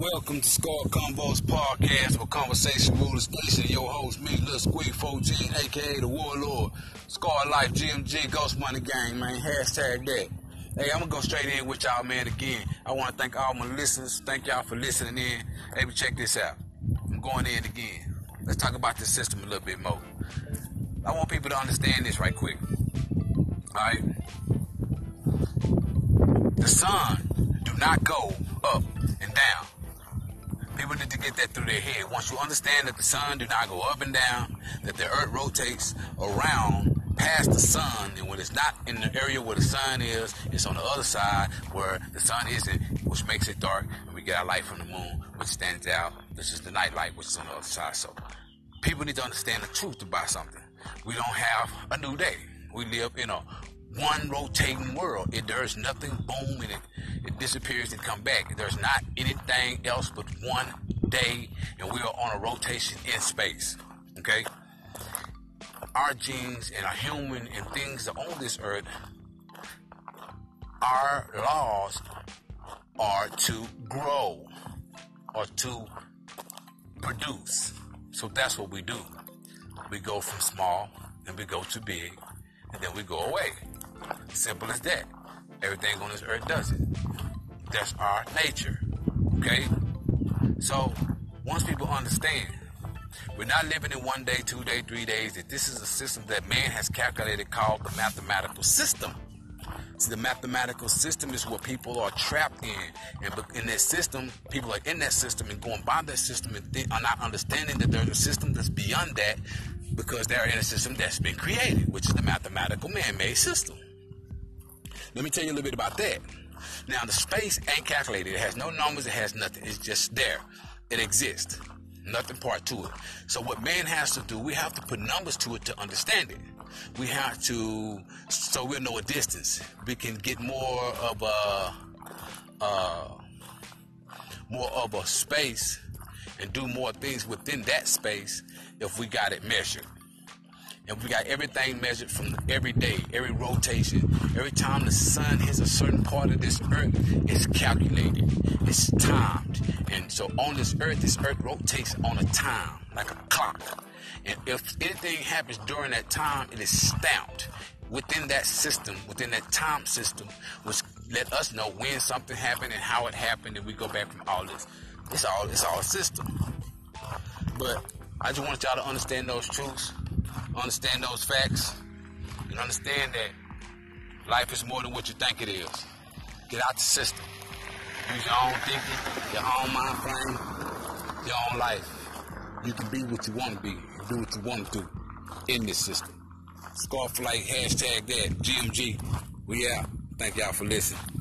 Welcome to Scar Combos Podcast for Conversation Rulers Station. Your host, me, Lil Squeak 4G, aka the Warlord. Scar Life, GMG, Ghost Money Gang, man. Hashtag that. Hey, I'm gonna go straight in with y'all, man, again. I wanna thank all my listeners. Thank y'all for listening in. Hey, but check this out. I'm going in again. Let's talk about this system a little bit more. I want people to understand this right quick. Alright? The sun do not go up Once you understand that the sun do not go up and down, that the earth rotates around past the sun, and when it's not in the area where the sun is, it's on the other side where the sun isn't, which makes it dark, and we get our light from the moon, which stands out. This is the night light, which is on the other side. So people need to understand the truth about something. We don't have a new day. We live in a one rotating world. It there's nothing boom and it, it disappears and come back. There's not anything else but one day and we are on a rotation in space. Okay? Our genes and our human and things on this earth, our laws are to grow or to produce. So that's what we do. We go from small and we go to big and then we go away. Simple as that. Everything on this earth does it. That's our nature. Okay? So, once people understand, we're not living in one day, two day, three days, that this is a system that man has calculated called the mathematical system. See, the mathematical system is what people are trapped in. And in that system, people are in that system and going by that system and th- are not understanding that there's a system that's beyond that because they're in a system that's been created, which is the mathematical man made system. Let me tell you a little bit about that. Now, the space ain't calculated. It has no numbers. It has nothing. It's just there. It exists. Nothing part to it. So what man has to do, we have to put numbers to it to understand it. We have to, so we'll know a distance. We can get more of a, uh, more of a space and do more things within that space if we got it measured. And we got everything measured from every day, every rotation, every time the sun hits a certain part of this earth, it's calculated, it's timed. And so on this earth, this earth rotates on a time, like a clock. And if anything happens during that time, it is stamped within that system, within that time system, which let us know when something happened and how it happened, and we go back from all this. It's all it's all a system. But I just want y'all to understand those truths understand those facts, and understand that life is more than what you think it is. Get out the system. Use your own thinking, your own mind frame, your own life. You can be what you want to be, do what you want to do in this system. Scarf Scar Life, hashtag that, GMG. We out. Thank y'all for listening.